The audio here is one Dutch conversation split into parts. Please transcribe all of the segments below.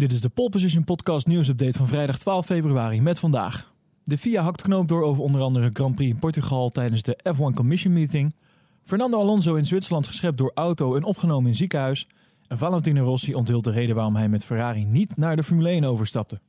Dit is de Pole Position Podcast nieuwsupdate van vrijdag 12 februari met vandaag. De FIA hakt knoop door over onder andere Grand Prix in Portugal tijdens de F1 Commission Meeting. Fernando Alonso in Zwitserland geschept door auto en opgenomen in ziekenhuis. En Valentino Rossi onthult de reden waarom hij met Ferrari niet naar de Formule 1 overstapte.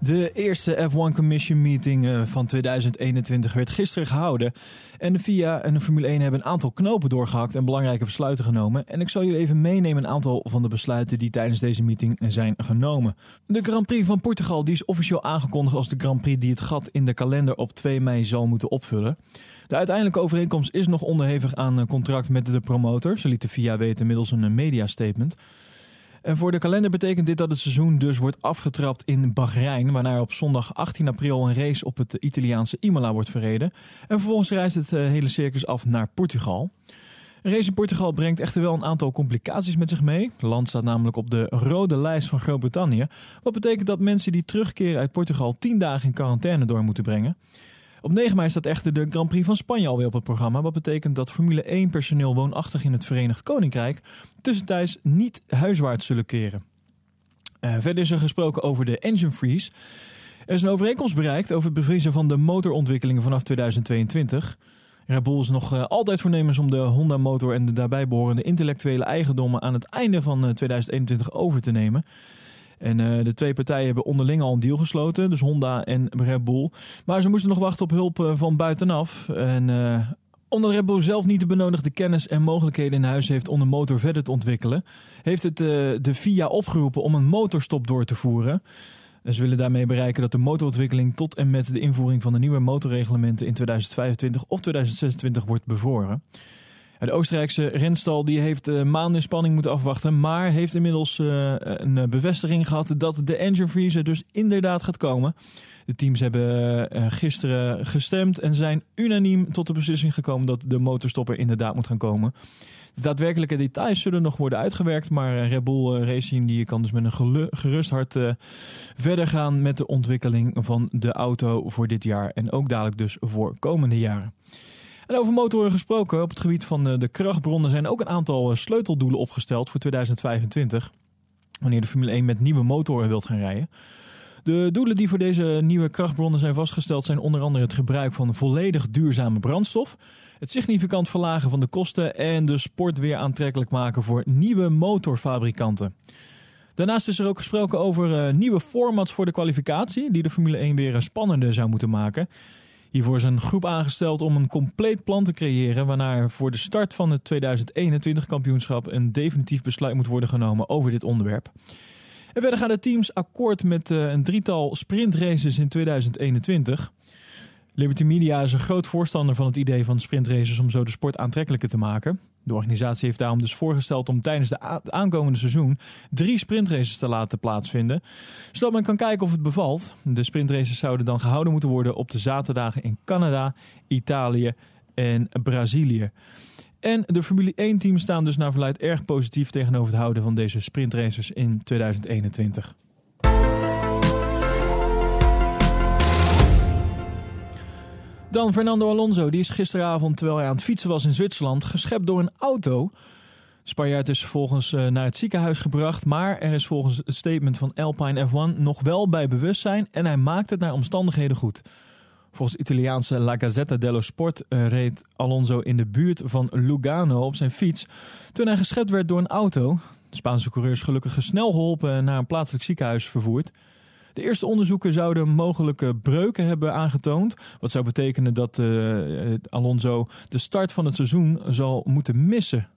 De eerste F1 Commission meeting eh, van 2021 werd gisteren gehouden. En de FIA en de Formule 1 hebben een aantal knopen doorgehakt en belangrijke besluiten genomen. En ik zal jullie even meenemen een aantal van de besluiten die tijdens deze meeting zijn genomen. De Grand Prix van Portugal die is officieel aangekondigd als de Grand Prix die het gat in de kalender op 2 mei zal moeten opvullen. De uiteindelijke overeenkomst is nog onderhevig aan contract met de promotor, zo liet de FIA weten middels een media statement. En voor de kalender betekent dit dat het seizoen dus wordt afgetrapt in Bahrein, waarna op zondag 18 april een race op het Italiaanse Imola wordt verreden. En vervolgens reist het eh, hele circus af naar Portugal. Een race in Portugal brengt echter wel een aantal complicaties met zich mee. Het land staat namelijk op de rode lijst van Groot-Brittannië. Wat betekent dat mensen die terugkeren uit Portugal 10 dagen in quarantaine door moeten brengen. Op 9 mei staat echter de Grand Prix van Spanje alweer op het programma. Wat betekent dat Formule 1 personeel woonachtig in het Verenigd Koninkrijk tussentijds niet huiswaarts zullen keren. Uh, verder is er gesproken over de engine freeze. Er is een overeenkomst bereikt over het bevriezen van de motorontwikkelingen vanaf 2022. Red Bull is nog uh, altijd voornemens om de Honda motor en de daarbij behorende intellectuele eigendommen aan het einde van 2021 eh, over te nemen. En uh, de twee partijen hebben onderling al een deal gesloten, dus Honda en Red Bull. Maar ze moesten nog wachten op hulp uh, van buitenaf. En uh, omdat Red Bull zelf niet de benodigde kennis en mogelijkheden in huis heeft om de motor verder te ontwikkelen, heeft het de FIA opgeroepen om een motorstop door te voeren. En ze willen daarmee bereiken dat de motorontwikkeling tot en met de invoering van de nieuwe motorreglementen in 2025 of 2026 wordt bevroren. De Oostenrijkse renstal die heeft uh, maanden in spanning moeten afwachten, maar heeft inmiddels uh, een bevestiging gehad dat de engine freezer dus inderdaad gaat komen. De teams hebben gisteren gestemd en zijn unaniem tot de beslissing gekomen dat de motorstopper inderdaad moet gaan komen. De daadwerkelijke details zullen nog worden uitgewerkt, maar Red Bull Racing die kan dus met een gerust hart verder gaan met de ontwikkeling van de auto voor dit jaar en ook dadelijk dus voor komende jaren. En over motoren gesproken, op het gebied van de krachtbronnen zijn ook een aantal sleuteldoelen opgesteld voor 2025. Wanneer de Formule 1 met nieuwe motoren wilt gaan rijden. De doelen die voor deze nieuwe krachtbronnen zijn vastgesteld zijn onder andere het gebruik van volledig duurzame brandstof, het significant verlagen van de kosten en de sport weer aantrekkelijk maken voor nieuwe motorfabrikanten. Daarnaast is er ook gesproken over nieuwe formats voor de kwalificatie, die de Formule 1 weer spannender zou moeten maken. Hiervoor is een groep aangesteld om een compleet plan te creëren, waarna er voor de start van het 2021 kampioenschap een definitief besluit moet worden genomen over dit onderwerp. En verder gaan de teams akkoord met uh, een drietal sprintraces in 2021. Liberty Media is een groot voorstander van het idee van sprintraces om zo de sport aantrekkelijker te maken. De organisatie heeft daarom dus voorgesteld om tijdens de aankomende seizoen drie sprintraces te laten plaatsvinden, zodat men kan kijken of het bevalt. De sprintraces zouden dan gehouden moeten worden op de zaterdagen in Canada, Italië en Brazilië. En de Formule 1-teams staan dus naar verluid erg positief tegenover het houden van deze sprintraces in 2021. Dan Fernando Alonso, die is gisteravond terwijl hij aan het fietsen was in Zwitserland geschept door een auto. Spanjaard is vervolgens uh, naar het ziekenhuis gebracht, maar er is volgens het statement van Alpine F1 nog wel bij bewustzijn en hij maakt het naar omstandigheden goed. Volgens Italiaanse La Gazzetta dello Sport uh, reed Alonso in de buurt van Lugano op zijn fiets toen hij geschept werd door een auto. De Spaanse coureur is gelukkig snel geholpen en naar een plaatselijk ziekenhuis vervoerd. De eerste onderzoeken zouden mogelijke breuken hebben aangetoond. Wat zou betekenen dat uh, Alonso de start van het seizoen zal moeten missen.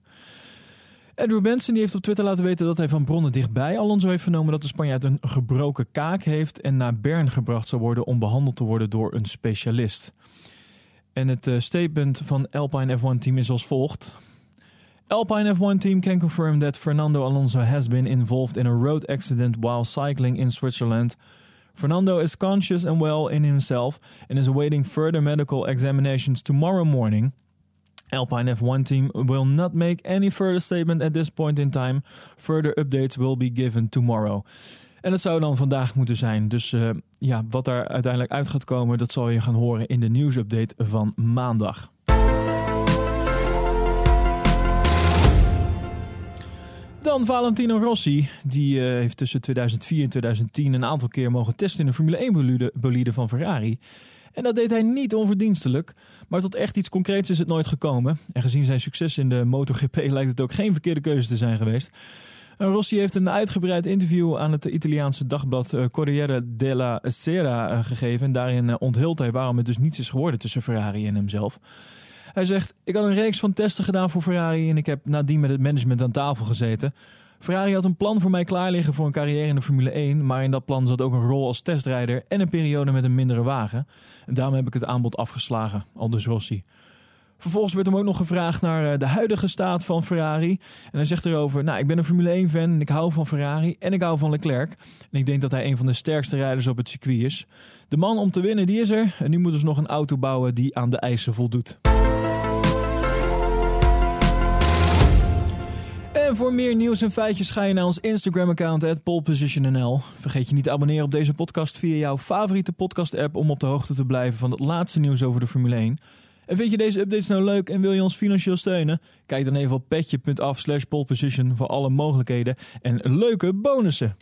Andrew Benson die heeft op Twitter laten weten dat hij van bronnen dichtbij Alonso heeft vernomen dat de Spanjaard een gebroken kaak heeft en naar Bern gebracht zal worden om behandeld te worden door een specialist. En het uh, statement van Alpine F1 team is als volgt. Alpine F1 team can confirm that Fernando Alonso has been involved in a road accident while cycling in Switzerland. Fernando is conscious and well in himself and is awaiting further medical examinations tomorrow morning. Alpine F1 team will not make any further statement at this point in time. Further updates will be given tomorrow. En dat zou dan vandaag moeten zijn. Dus uh, ja, wat daar uiteindelijk uit gaat komen, dat zal je gaan horen in de nieuwsupdate van maandag. Dan Valentino Rossi. Die uh, heeft tussen 2004 en 2010 een aantal keer mogen testen in de Formule 1 bolide van Ferrari. En dat deed hij niet onverdienstelijk. Maar tot echt iets concreets is het nooit gekomen. En gezien zijn succes in de MotoGP lijkt het ook geen verkeerde keuze te zijn geweest. Rossi heeft een uitgebreid interview aan het Italiaanse dagblad eh, Corriere della Sera eh, gegeven. En daarin eh, onthult hij waarom het dus niets is geworden tussen Ferrari en hemzelf. Hij zegt: Ik had een reeks van testen gedaan voor Ferrari en ik heb nadien met het management aan tafel gezeten. Ferrari had een plan voor mij klaar liggen voor een carrière in de Formule 1, maar in dat plan zat ook een rol als testrijder en een periode met een mindere wagen. En daarom heb ik het aanbod afgeslagen, aldus Rossi. Vervolgens werd hem ook nog gevraagd naar eh, de huidige staat van Ferrari. En hij zegt erover: Nou, ik ben een Formule 1-fan en ik hou van Ferrari en ik hou van Leclerc. En ik denk dat hij een van de sterkste rijders op het circuit is. De man om te winnen, die is er. En nu moeten ze nog een auto bouwen die aan de eisen voldoet. En voor meer nieuws en feitjes ga je naar ons Instagram-account, polepositionnl. Vergeet je niet te abonneren op deze podcast via jouw favoriete podcast-app om op de hoogte te blijven van het laatste nieuws over de Formule 1. En vind je deze updates nou leuk en wil je ons financieel steunen? Kijk dan even op petje.af slash poleposition voor alle mogelijkheden en leuke bonussen.